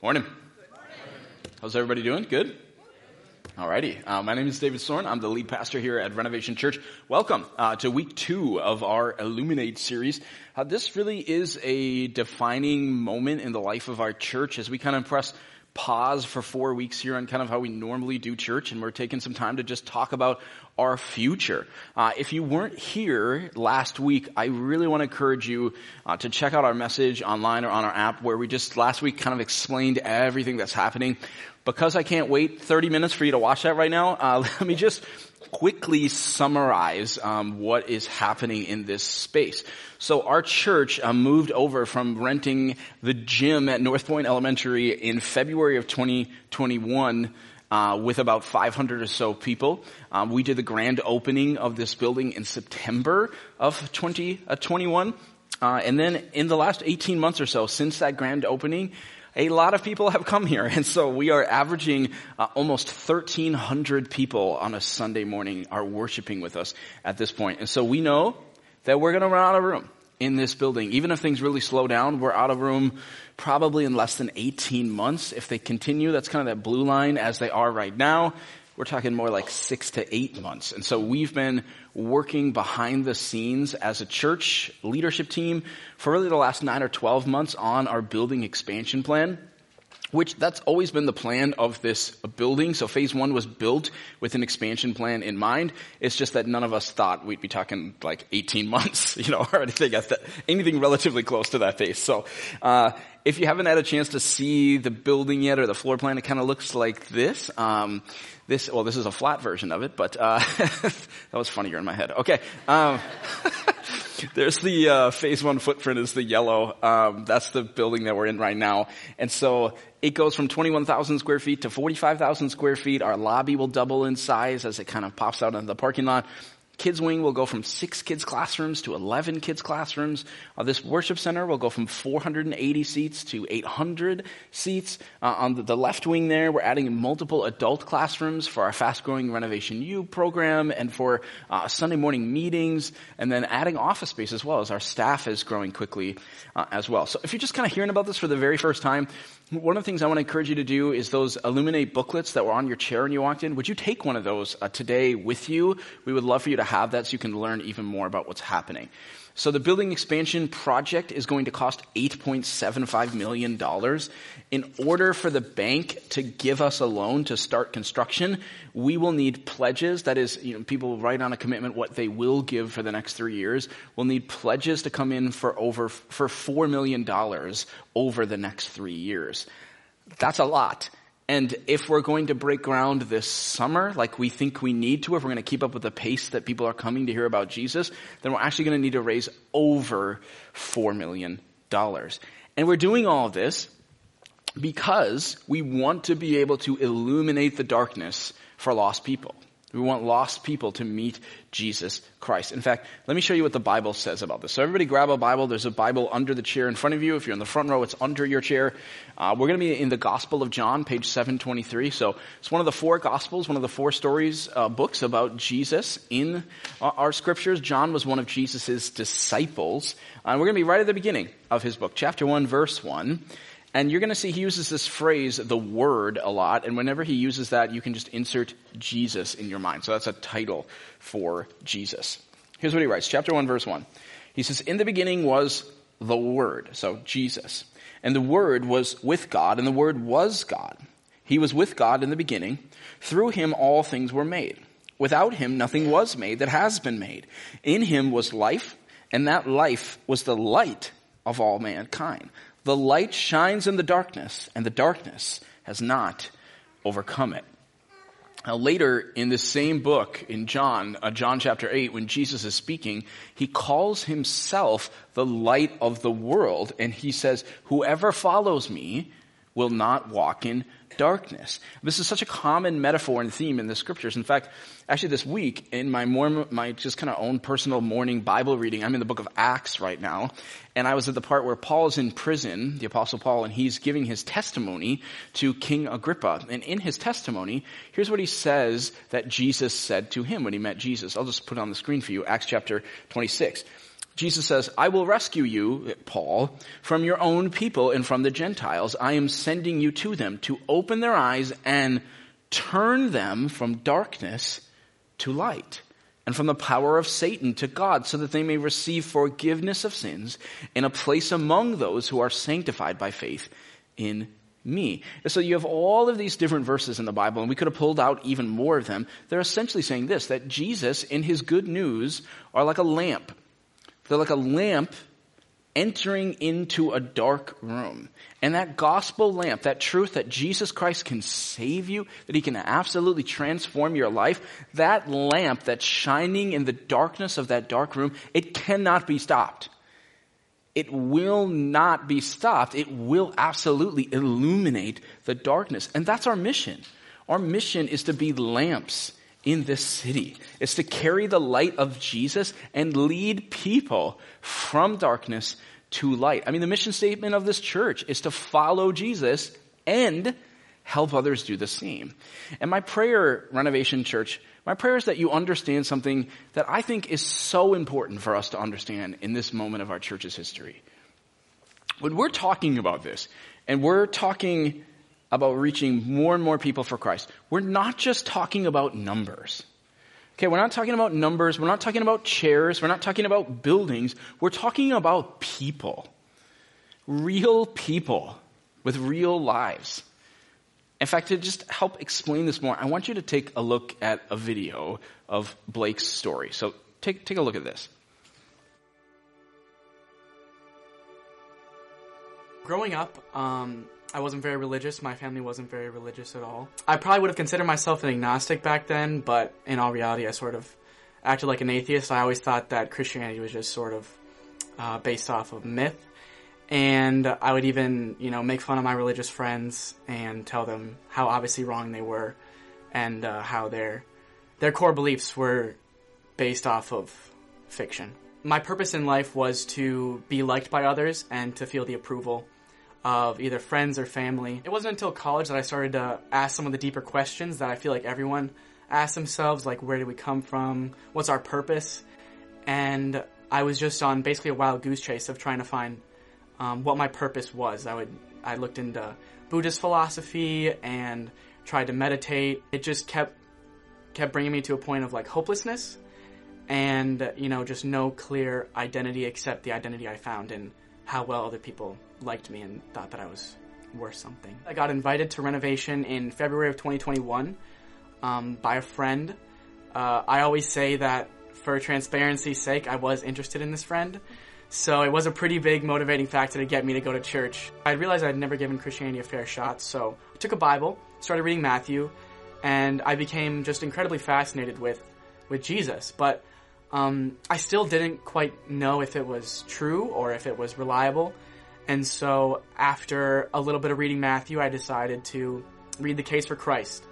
Morning. How's everybody doing? Good? Alrighty. Uh, my name is David Sorn. I'm the lead pastor here at Renovation Church. Welcome uh, to week two of our Illuminate series. Uh, this really is a defining moment in the life of our church as we kind of press pause for four weeks here on kind of how we normally do church, and we're taking some time to just talk about our future. Uh, if you weren't here last week, I really want to encourage you uh, to check out our message online or on our app where we just last week kind of explained everything that's happening. Because I can't wait 30 minutes for you to watch that right now, uh, let me just quickly summarize um, what is happening in this space. So our church uh, moved over from renting the gym at North Point Elementary in February of 2021 uh, with about 500 or so people. Um, we did the grand opening of this building in September of 2021. Uh, uh, and then in the last 18 months or so, since that grand opening, a lot of people have come here. And so we are averaging uh, almost 1,300 people on a Sunday morning are worshiping with us at this point. And so we know that we're going to run out of room in this building. Even if things really slow down, we're out of room probably in less than 18 months. If they continue, that's kind of that blue line as they are right now. We're talking more like six to eight months. And so we've been working behind the scenes as a church leadership team for really the last nine or 12 months on our building expansion plan which that's always been the plan of this building. So phase one was built with an expansion plan in mind. It's just that none of us thought we'd be talking like 18 months, you know, or anything, anything relatively close to that phase. So, uh, if you haven't had a chance to see the building yet or the floor plan, it kind of looks like this. Um, this, well, this is a flat version of it, but uh, that was funnier in my head. Okay. Um, there's the uh, phase one footprint is the yellow. Um, that's the building that we're in right now, and so it goes from 21,000 square feet to 45,000 square feet. Our lobby will double in size as it kind of pops out into the parking lot. Kids Wing will go from six kids classrooms to 11 kids classrooms. Uh, this worship center will go from 480 seats to 800 seats. Uh, on the, the, left wing there, we're adding multiple adult classrooms for our fast growing Renovation U program and for uh, Sunday morning meetings and then adding office space as well as our staff is growing quickly uh, as well. So if you're just kind of hearing about this for the very first time, one of the things I want to encourage you to do is those Illuminate booklets that were on your chair when you walked in. Would you take one of those uh, today with you? We would love for you to have that so you can learn even more about what's happening. So the building expansion project is going to cost $8.75 million. In order for the bank to give us a loan to start construction, we will need pledges. That is, you know, people write on a commitment what they will give for the next three years. We'll need pledges to come in for over, for $4 million over the next three years. That's a lot. And if we're going to break ground this summer, like we think we need to, if we're going to keep up with the pace that people are coming to hear about Jesus, then we're actually going to need to raise over $4 million. And we're doing all of this because we want to be able to illuminate the darkness for lost people. We want lost people to meet Jesus Christ. In fact, let me show you what the Bible says about this. So everybody grab a Bible. There's a Bible under the chair in front of you. If you're in the front row, it's under your chair. Uh, we're going to be in the Gospel of John, page 723. So it's one of the four Gospels, one of the four stories, uh, books about Jesus in our scriptures. John was one of Jesus' disciples. Uh, and we're going to be right at the beginning of his book, chapter 1, verse 1. And you're going to see he uses this phrase, the word, a lot. And whenever he uses that, you can just insert Jesus in your mind. So that's a title for Jesus. Here's what he writes. Chapter 1, verse 1. He says, In the beginning was the Word. So Jesus. And the Word was with God, and the Word was God. He was with God in the beginning. Through him all things were made. Without him nothing was made that has been made. In him was life, and that life was the light of all mankind. The light shines in the darkness, and the darkness has not overcome it. Now later in this same book, in John, uh, John chapter 8, when Jesus is speaking, he calls himself the light of the world, and he says, whoever follows me will not walk in darkness. This is such a common metaphor and theme in the scriptures. In fact, actually this week in my more, my just kind of own personal morning Bible reading, I'm in the book of Acts right now, and I was at the part where Paul is in prison, the apostle Paul, and he's giving his testimony to King Agrippa. And in his testimony, here's what he says that Jesus said to him when he met Jesus. I'll just put it on the screen for you, Acts chapter 26. Jesus says, I will rescue you, Paul, from your own people and from the Gentiles. I am sending you to them to open their eyes and turn them from darkness to light and from the power of Satan to God so that they may receive forgiveness of sins and a place among those who are sanctified by faith in me. So you have all of these different verses in the Bible, and we could have pulled out even more of them. They're essentially saying this, that Jesus in his good news are like a lamp. They're like a lamp entering into a dark room. And that gospel lamp, that truth that Jesus Christ can save you, that he can absolutely transform your life, that lamp that's shining in the darkness of that dark room, it cannot be stopped. It will not be stopped. It will absolutely illuminate the darkness. And that's our mission. Our mission is to be lamps in this city. is to carry the light of Jesus and lead people from darkness to light. I mean, the mission statement of this church is to follow Jesus and help others do the same. And my prayer, Renovation Church, my prayer is that you understand something that I think is so important for us to understand in this moment of our church's history. When we're talking about this, and we're talking about reaching more and more people for Christ, we're not just talking about numbers. Okay, we're not talking about numbers, we're not talking about chairs, we're not talking about buildings, we're talking about people. Real people with real lives. In fact, to just help explain this more, I want you to take a look at a video of Blake's story. So take, take a look at this. Growing up, um, I wasn't very religious. My family wasn't very religious at all. I probably would have considered myself an agnostic back then, but in all reality, I sort of acted like an atheist. I always thought that Christianity was just sort of uh, based off of myth. And I would even, you know, make fun of my religious friends and tell them how obviously wrong they were and uh, how their, their core beliefs were based off of fiction. My purpose in life was to be liked by others and to feel the approval of either friends or family. It wasn't until college that I started to ask some of the deeper questions that I feel like everyone asks themselves, like where do we come from? What's our purpose? And I was just on basically a wild goose chase of trying to find um, what my purpose was. I would I looked into Buddhist philosophy and tried to meditate. It just kept kept bringing me to a point of like hopelessness and you know just no clear identity except the identity I found in how well other people liked me and thought that I was worth something. I got invited to renovation in February of 2021 um, by a friend. Uh, I always say that for transparency's sake, I was interested in this friend. So it was a pretty big motivating factor to get me to go to church. I realized I'd never given Christianity a fair shot, so I took a Bible, started reading Matthew, and I became just incredibly fascinated with, with Jesus. But um, I still didn't quite know if it was true or if it was reliable. And so after a little bit of reading Matthew, I decided to read the case for Christ.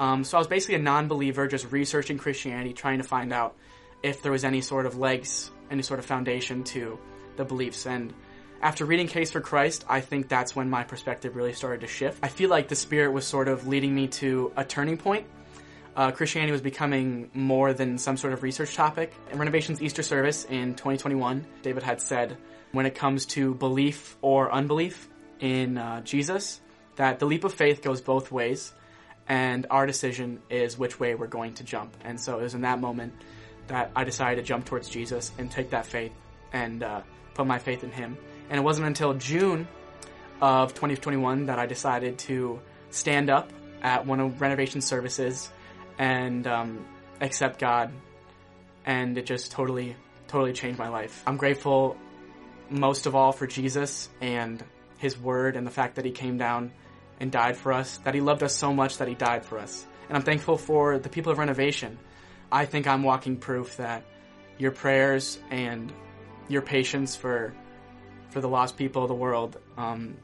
Um, so I was basically a non-believer, just researching Christianity, trying to find out if there was any sort of legs, any sort of foundation to the beliefs. And after reading Case for Christ, I think that's when my perspective really started to shift. I feel like the Spirit was sort of leading me to a turning point uh, Christianity was becoming more than some sort of research topic. In Renovation's Easter service in 2021, David had said, when it comes to belief or unbelief in uh, Jesus, that the leap of faith goes both ways, and our decision is which way we're going to jump. And so it was in that moment that I decided to jump towards Jesus and take that faith and uh, put my faith in Him. And it wasn't until June of 2021 that I decided to stand up at one of renovation services and um, accept God, and it just totally, totally changed my life. I'm grateful most of all for Jesus and His Word and the fact that He came down and died for us, that He loved us so much that He died for us. And I'm thankful for the people of Renovation. I think I'm walking proof that your prayers and your patience for for the lost people of the world um,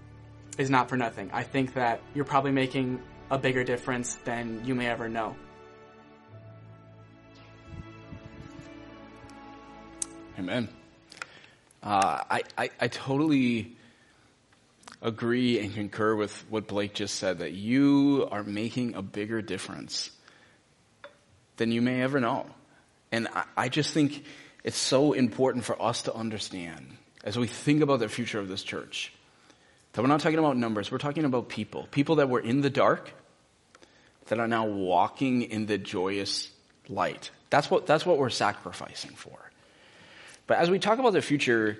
is not for nothing. I think that you're probably making a bigger difference than you may ever know. Amen. Uh, I, I, I totally agree and concur with what Blake just said that you are making a bigger difference than you may ever know. And I, I just think it's so important for us to understand as we think about the future of this church that we're not talking about numbers, we're talking about people. People that were in the dark that are now walking in the joyous light. That's what, that's what we're sacrificing for. But as we talk about the future,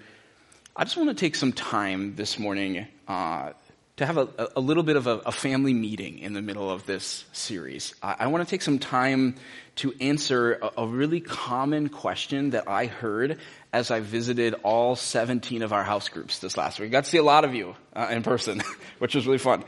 I just want to take some time this morning uh, to have a, a, little bit of a, a, family meeting in the middle of this series. I, I want to take some time to answer a, a, really common question that I heard as I visited all 17 of our house groups this last week. I got to see a lot of you uh, in person, which was really fun.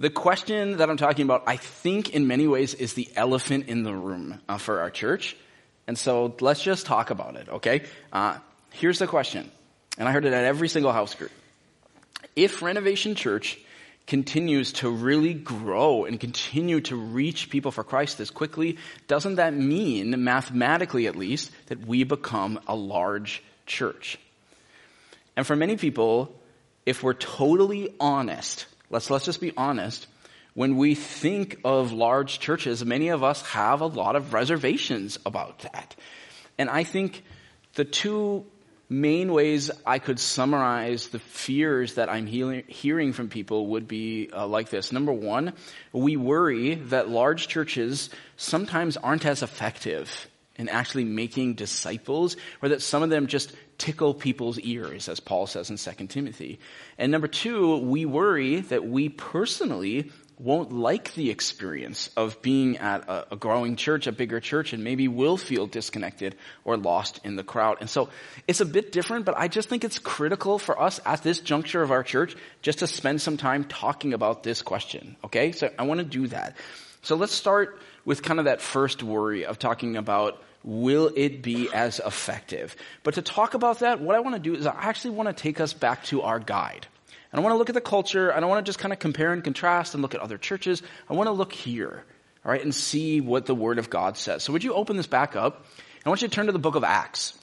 The question that I'm talking about, I think in many ways is the elephant in the room uh, for our church. And so let's just talk about it, okay? Uh, here's the question. And I heard it at every single house group if Renovation Church continues to really grow and continue to reach people for Christ this quickly, doesn't that mean, mathematically at least, that we become a large church? And for many people, if we're totally honest, let's, let's just be honest, when we think of large churches, many of us have a lot of reservations about that. And I think the two main ways I could summarize the fears that I'm hearing from people would be uh, like this. Number one, we worry that large churches sometimes aren't as effective in actually making disciples, or that some of them just tickle people's ears, as Paul says in 2 Timothy. And number two, we worry that we personally won't like the experience of being at a, a, growing church, a bigger church, and maybe will feel disconnected or lost in the crowd. And so it's a bit different, but I just think it's critical for us at this juncture of our church just to spend some time talking about this question. Okay? So I want to do that. So let's start with kind of that first worry of talking about will it be as effective? But to talk about that, what I want to do is I actually want to take us back to our guide. I want to look at the culture. I don't want to just kind of compare and contrast and look at other churches. I want to look here, all right, and see what the Word of God says. So would you open this back up? I want you to turn to the book of Acts.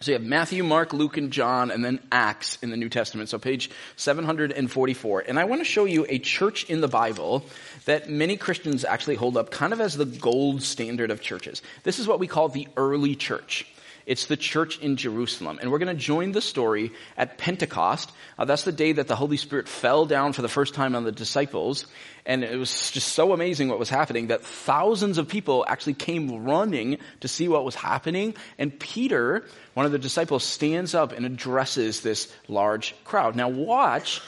So you have Matthew, Mark, Luke, and John, and then Acts in the New Testament. So page 744. And I want to show you a church in the Bible that many Christians actually hold up kind of as the gold standard of churches. This is what we call the early church. It's the church in Jerusalem. And we're going to join the story at Pentecost. Uh, that's the day that the Holy Spirit fell down for the first time on the disciples. And it was just so amazing what was happening that thousands of people actually came running to see what was happening. And Peter, one of the disciples, stands up and addresses this large crowd. Now watch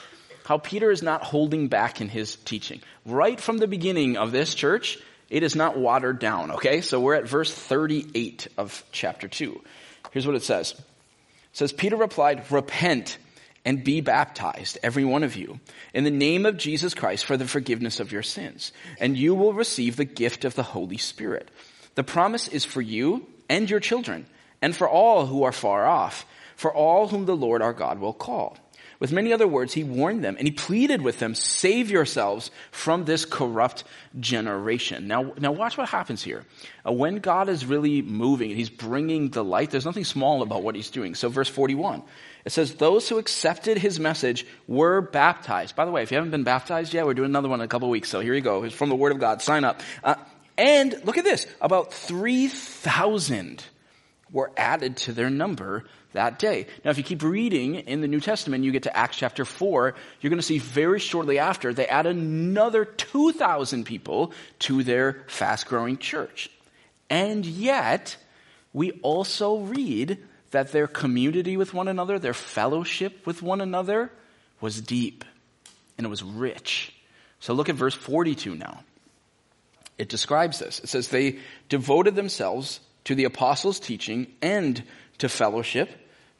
how Peter is not holding back in his teaching. Right from the beginning of this church, it is not watered down, okay? So we're at verse 38 of chapter 2. Here's what it says. It says, Peter replied, repent and be baptized, every one of you, in the name of Jesus Christ for the forgiveness of your sins, and you will receive the gift of the Holy Spirit. The promise is for you and your children, and for all who are far off, for all whom the Lord our God will call. With many other words, he warned them and he pleaded with them, save yourselves from this corrupt generation. Now, now watch what happens here. Uh, when God is really moving he's bringing the light, there's nothing small about what he's doing. So verse 41, it says, those who accepted his message were baptized. By the way, if you haven't been baptized yet, we're doing another one in a couple weeks. So here you go. It's from the word of God. Sign up. Uh, and look at this. About 3,000 were added to their number that day. Now, if you keep reading in the New Testament, you get to Acts chapter 4, you're going to see very shortly after they add another 2,000 people to their fast growing church. And yet, we also read that their community with one another, their fellowship with one another was deep and it was rich. So look at verse 42 now. It describes this. It says they devoted themselves to the apostles' teaching and to fellowship,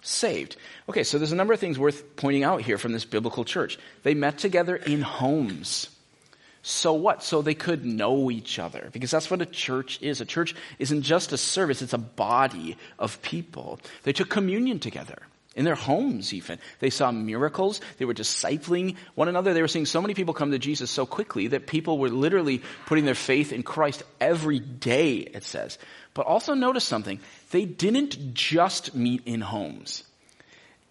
saved. Okay, so there's a number of things worth pointing out here from this biblical church. They met together in homes. So what? So they could know each other. Because that's what a church is. A church isn't just a service, it's a body of people. They took communion together. in their homes even. They saw miracles. They were discipling one another. They were seeing so many people come to Jesus so quickly that people were literally putting their faith in Christ every day, it says. But also notice something. They didn't just meet in homes.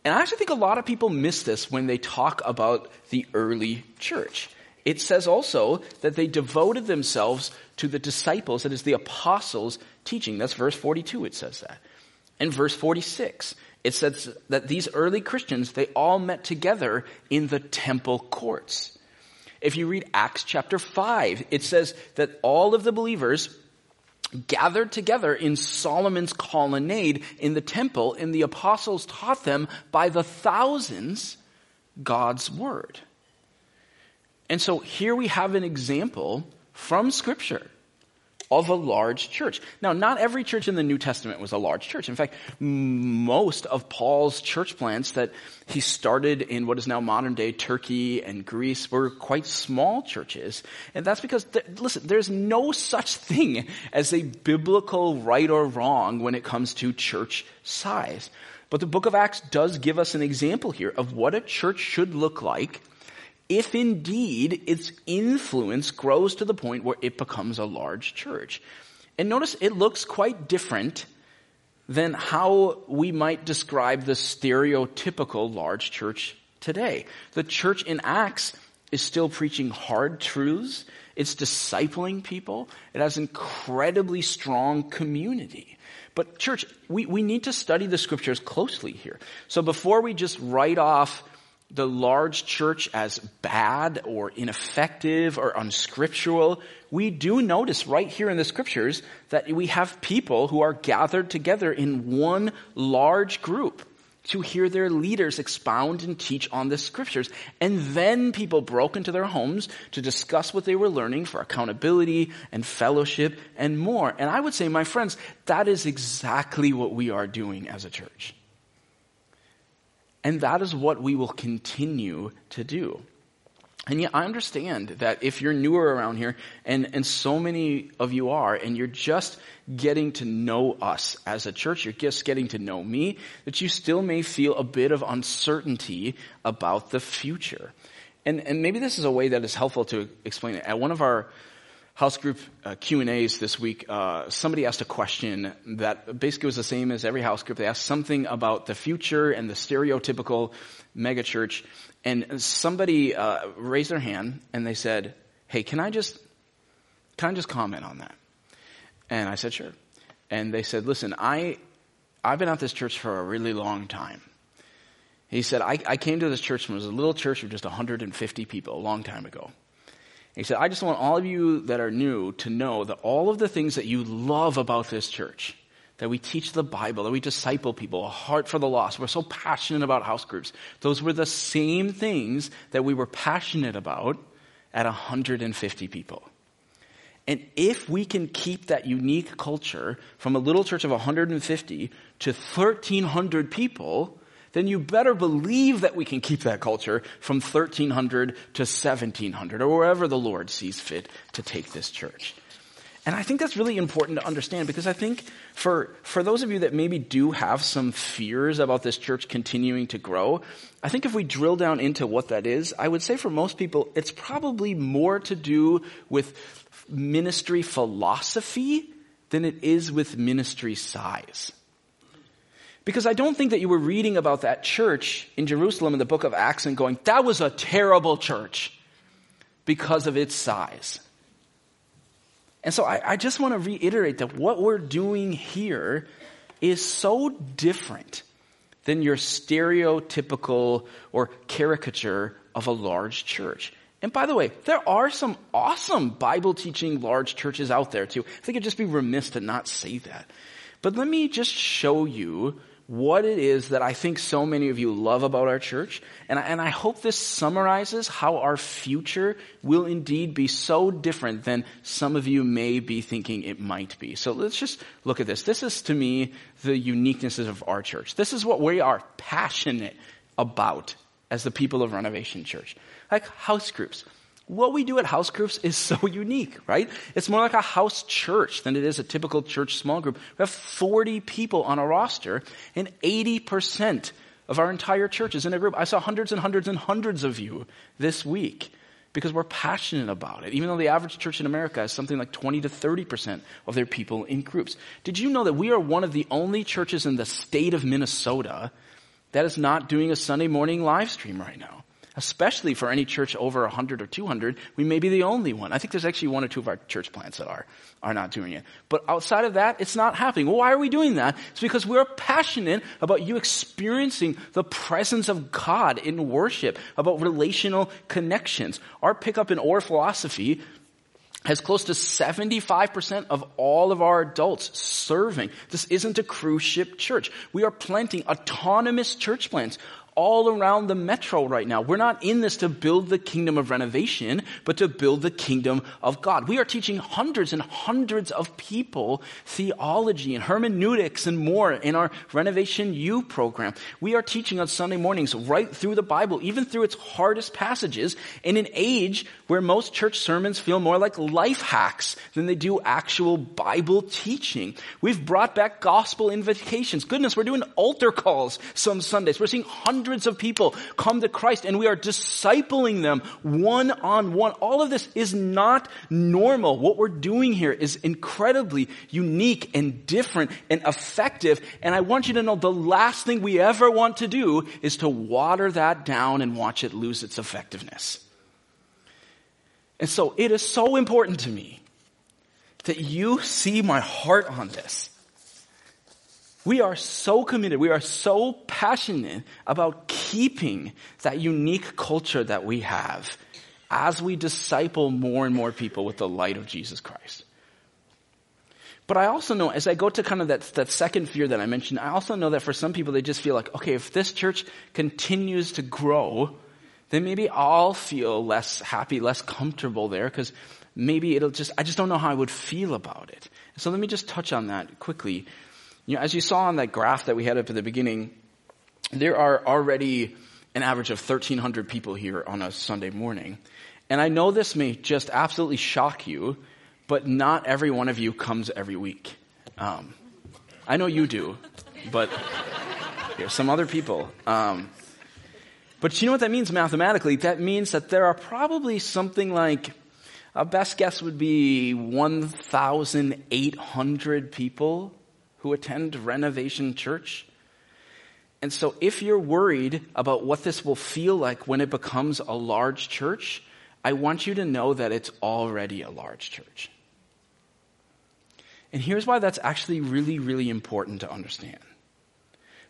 And I actually think a lot of people miss this when they talk about the early church. It says also that they devoted themselves to the disciples, that is the apostles' teaching. That's verse 42, it says that. In verse 46, it says that these early Christians, they all met together in the temple courts. If you read Acts chapter 5, it says that all of the believers gathered together in Solomon's colonnade in the temple, and the apostles taught them by the thousands God's word. And so here we have an example from Scripture of a large church. Now, not every church in the New Testament was a large church. In fact, most of Paul's church plants that he started in what is now modern day Turkey and Greece were quite small churches. And that's because, listen, there's no such thing as a biblical right or wrong when it comes to church size. But the book of Acts does give us an example here of what a church should look like if indeed its influence grows to the point where it becomes a large church. And notice it looks quite different than how we might describe the stereotypical large church today. The church in Acts is still preaching hard truths. It's discipling people. It has incredibly strong community. But church, we, we need to study the scriptures closely here. So before we just write off the large church as bad or ineffective or unscriptural, we do notice right here in the scriptures that we have people who are gathered together in one large group to hear their leaders expound and teach on the scriptures. And then people broke into their homes to discuss what they were learning for accountability and fellowship and more. And I would say, my friends, that is exactly what we are doing as a church. And that is what we will continue to do. And yet I understand that if you're newer around here, and, and so many of you are, and you're just getting to know us as a church, you're just getting to know me, that you still may feel a bit of uncertainty about the future. And, and maybe this is a way that is helpful to explain it. At one of our house group uh, Q and A's this week, uh, somebody asked a question that basically was the same as every house group. They asked something about the future and the stereotypical megachurch, and somebody uh, raised their hand and they said, "Hey, can I just can I just comment on that?" And I said, "Sure." And they said, "Listen, I I've been at this church for a really long time." He said, I, I came to this church when it was a little church of just 150 people a long time ago. He said, I just want all of you that are new to know that all of the things that you love about this church, that we teach the Bible, that we disciple people, a heart for the lost, we're so passionate about house groups. Those were the same things that we were passionate about at 150 people. And if we can keep that unique culture from a little church of 150 to 1,300 people, then you better believe that we can keep that culture from 1300 to 1700 or wherever the Lord sees fit to take this church. And I think that's really important to understand because I think for, for those of you that maybe do have some fears about this church continuing to grow, I think if we drill down into what that is, I would say for most people, it's probably more to do with ministry philosophy than it is with ministry size. Because I don't think that you were reading about that church in Jerusalem in the book of Acts and going, that was a terrible church because of its size. And so I, I just want to reiterate that what we're doing here is so different than your stereotypical or caricature of a large church. And by the way, there are some awesome Bible teaching large churches out there too. I think it'd just be remiss to not say that. But let me just show you what it is that I think so many of you love about our church. And I, and I hope this summarizes how our future will indeed be so different than some of you may be thinking it might be. So let's just look at this. This is to me the uniquenesses of our church. This is what we are passionate about as the people of Renovation Church. Like house groups what we do at house groups is so unique, right? It's more like a house church than it is a typical church small group. We have 40 people on a roster and 80% of our entire church is in a group. I saw hundreds and hundreds and hundreds of you this week because we're passionate about it. Even though the average church in America has something like 20 to 30% of their people in groups. Did you know that we are one of the only churches in the state of Minnesota that is not doing a Sunday morning live stream right now? Especially for any church over 100 or 200, we may be the only one. I think there's actually one or two of our church plants that are, are not doing it. But outside of that, it's not happening. Well, why are we doing that? It's because we're passionate about you experiencing the presence of God in worship, about relational connections. Our pick up an oar philosophy has close to 75% of all of our adults serving. This isn't a cruise ship church. We are planting autonomous church plants all around the metro right now. We're not in this to build the kingdom of renovation, but to build the kingdom of God. We are teaching hundreds and hundreds of people theology and hermeneutics and more in our Renovation U program. We are teaching on Sunday mornings right through the Bible, even through its hardest passages in an age where most church sermons feel more like life hacks than they do actual Bible teaching. We've brought back gospel invitations. Goodness, we're doing altar calls some Sundays. We're seeing hundreds hundreds of people come to Christ and we are discipling them one on one. All of this is not normal. What we're doing here is incredibly unique and different and effective. And I want you to know the last thing we ever want to do is to water that down and watch it lose its effectiveness. And so it is so important to me that you see my heart on this. We are so committed, we are so passionate about keeping that unique culture that we have as we disciple more and more people with the light of Jesus Christ. But I also know, as I go to kind of that, that second fear that I mentioned, I also know that for some people they just feel like, okay, if this church continues to grow, then maybe I'll feel less happy, less comfortable there, because maybe it'll just, I just don't know how I would feel about it. So let me just touch on that quickly. You know, as you saw on that graph that we had up at the beginning, there are already an average of 1,300 people here on a Sunday morning. And I know this may just absolutely shock you, but not every one of you comes every week. Um, I know you do, but there's some other people. Um, but you know what that means mathematically? That means that there are probably something like, a best guess would be 1,800 people who attend Renovation Church. And so if you're worried about what this will feel like when it becomes a large church, I want you to know that it's already a large church. And here's why that's actually really, really important to understand.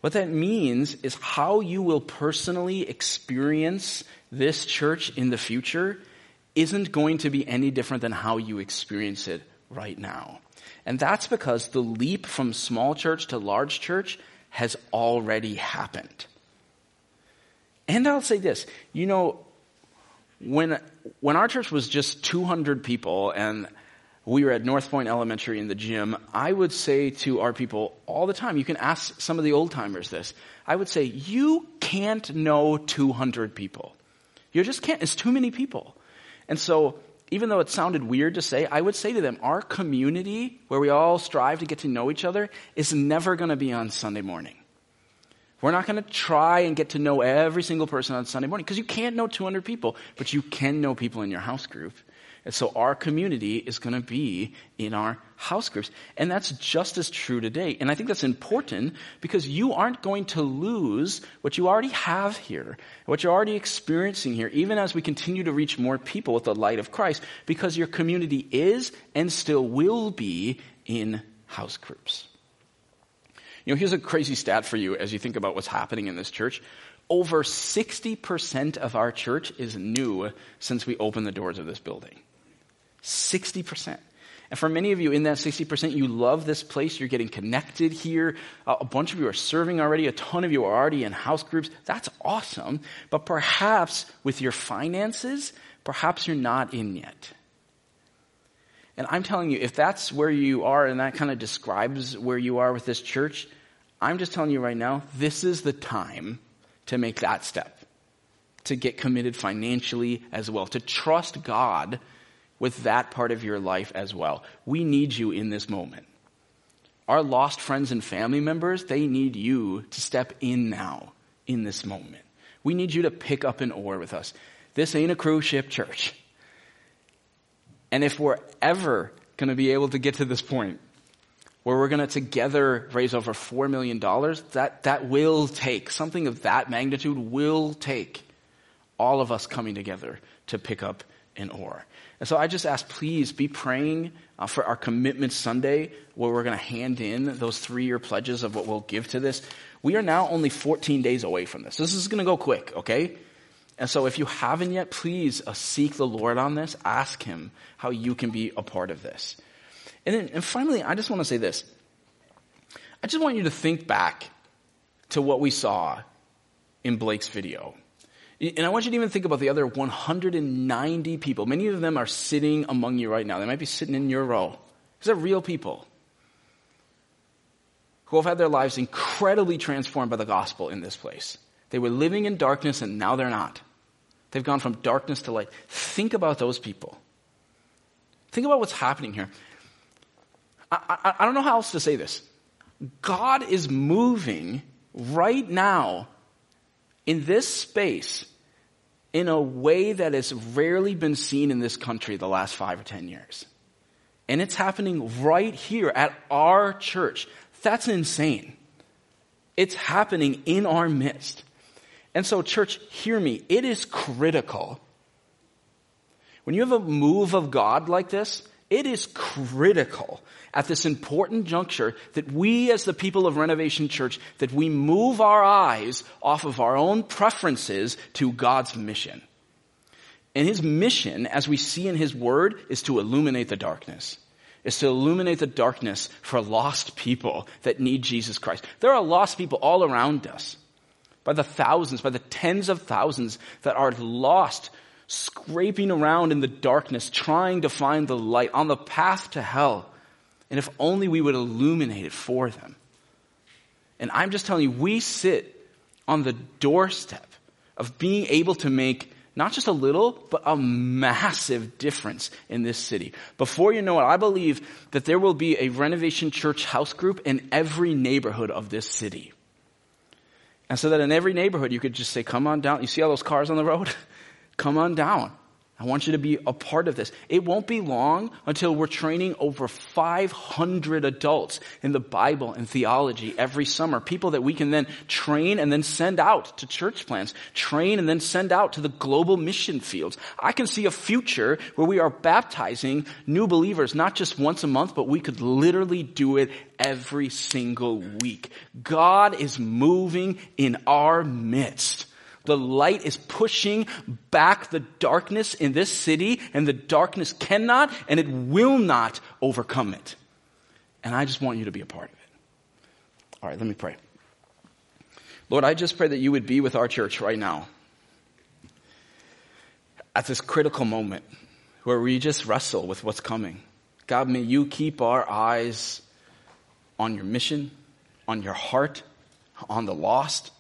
What that means is how you will personally experience this church in the future isn't going to be any different than how you experience it right now. And that's because the leap from small church to large church has already happened. And I'll say this, you know, when, when our church was just 200 people and we were at North Point Elementary in the gym, I would say to our people all the time, you can ask some of the old timers this. I would say, you can't know 200 people. You just can't. It's too many people. And so even though it sounded weird to say, I would say to them, our community where we all strive to get to know each other is never going to be on Sunday morning. We're not going to try and get to know every single person on Sunday morning because you can't know 200 people, but you can know people in your house group. And so our community is going to be in our house groups. And that's just as true today. And I think that's important because you aren't going to lose what you already have here, what you're already experiencing here, even as we continue to reach more people with the light of Christ, because your community is and still will be in house groups. You know, here's a crazy stat for you as you think about what's happening in this church. Over 60% of our church is new since we opened the doors of this building. 60%. And for many of you in that 60%, you love this place. You're getting connected here. A bunch of you are serving already. A ton of you are already in house groups. That's awesome. But perhaps with your finances, perhaps you're not in yet. And I'm telling you, if that's where you are and that kind of describes where you are with this church, I'm just telling you right now, this is the time to make that step. To get committed financially as well. To trust God with that part of your life as well. We need you in this moment. Our lost friends and family members, they need you to step in now in this moment. We need you to pick up an oar with us. This ain't a cruise ship church. And if we're ever going to be able to get to this point where we're going to together raise over $4 million, that, that will take, something of that magnitude will take all of us coming together to pick up an oar. And so I just ask, please be praying uh, for our commitment Sunday, where we're going to hand in those three year pledges of what we'll give to this. We are now only 14 days away from this. This is going to go quick, okay? And so if you haven't yet, please uh, seek the Lord on this. Ask Him how you can be a part of this. And then, and finally, I just want to say this. I just want you to think back to what we saw in Blake's video. And I want you to even think about the other 190 people. Many of them are sitting among you right now. They might be sitting in your row. These are real people who have had their lives incredibly transformed by the gospel in this place. They were living in darkness and now they're not. They've gone from darkness to light. Think about those people. Think about what's happening here. I, I, I don't know how else to say this. God is moving right now in this space in a way that has rarely been seen in this country the last five or ten years. And it's happening right here at our church. That's insane. It's happening in our midst. And so, church, hear me. It is critical. When you have a move of God like this, it is critical at this important juncture that we as the people of Renovation Church, that we move our eyes off of our own preferences to God's mission. And his mission, as we see in his word, is to illuminate the darkness. Is to illuminate the darkness for lost people that need Jesus Christ. There are lost people all around us. By the thousands, by the tens of thousands that are lost, scraping around in the darkness, trying to find the light on the path to hell. And if only we would illuminate it for them. And I'm just telling you, we sit on the doorstep of being able to make not just a little, but a massive difference in this city. Before you know it, I believe that there will be a renovation church house group in every neighborhood of this city. And so that in every neighborhood you could just say, come on down. You see all those cars on the road? come on down. I want you to be a part of this. It won't be long until we're training over 500 adults in the Bible and theology every summer. People that we can then train and then send out to church plants. Train and then send out to the global mission fields. I can see a future where we are baptizing new believers, not just once a month, but we could literally do it every single week. God is moving in our midst. The light is pushing back the darkness in this city, and the darkness cannot and it will not overcome it. And I just want you to be a part of it. All right, let me pray. Lord, I just pray that you would be with our church right now at this critical moment where we just wrestle with what's coming. God, may you keep our eyes on your mission, on your heart, on the lost.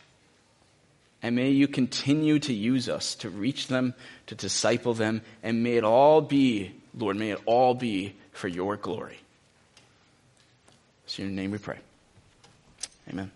And may you continue to use us to reach them, to disciple them, and may it all be, Lord, may it all be for your glory. It's in your name we pray. Amen.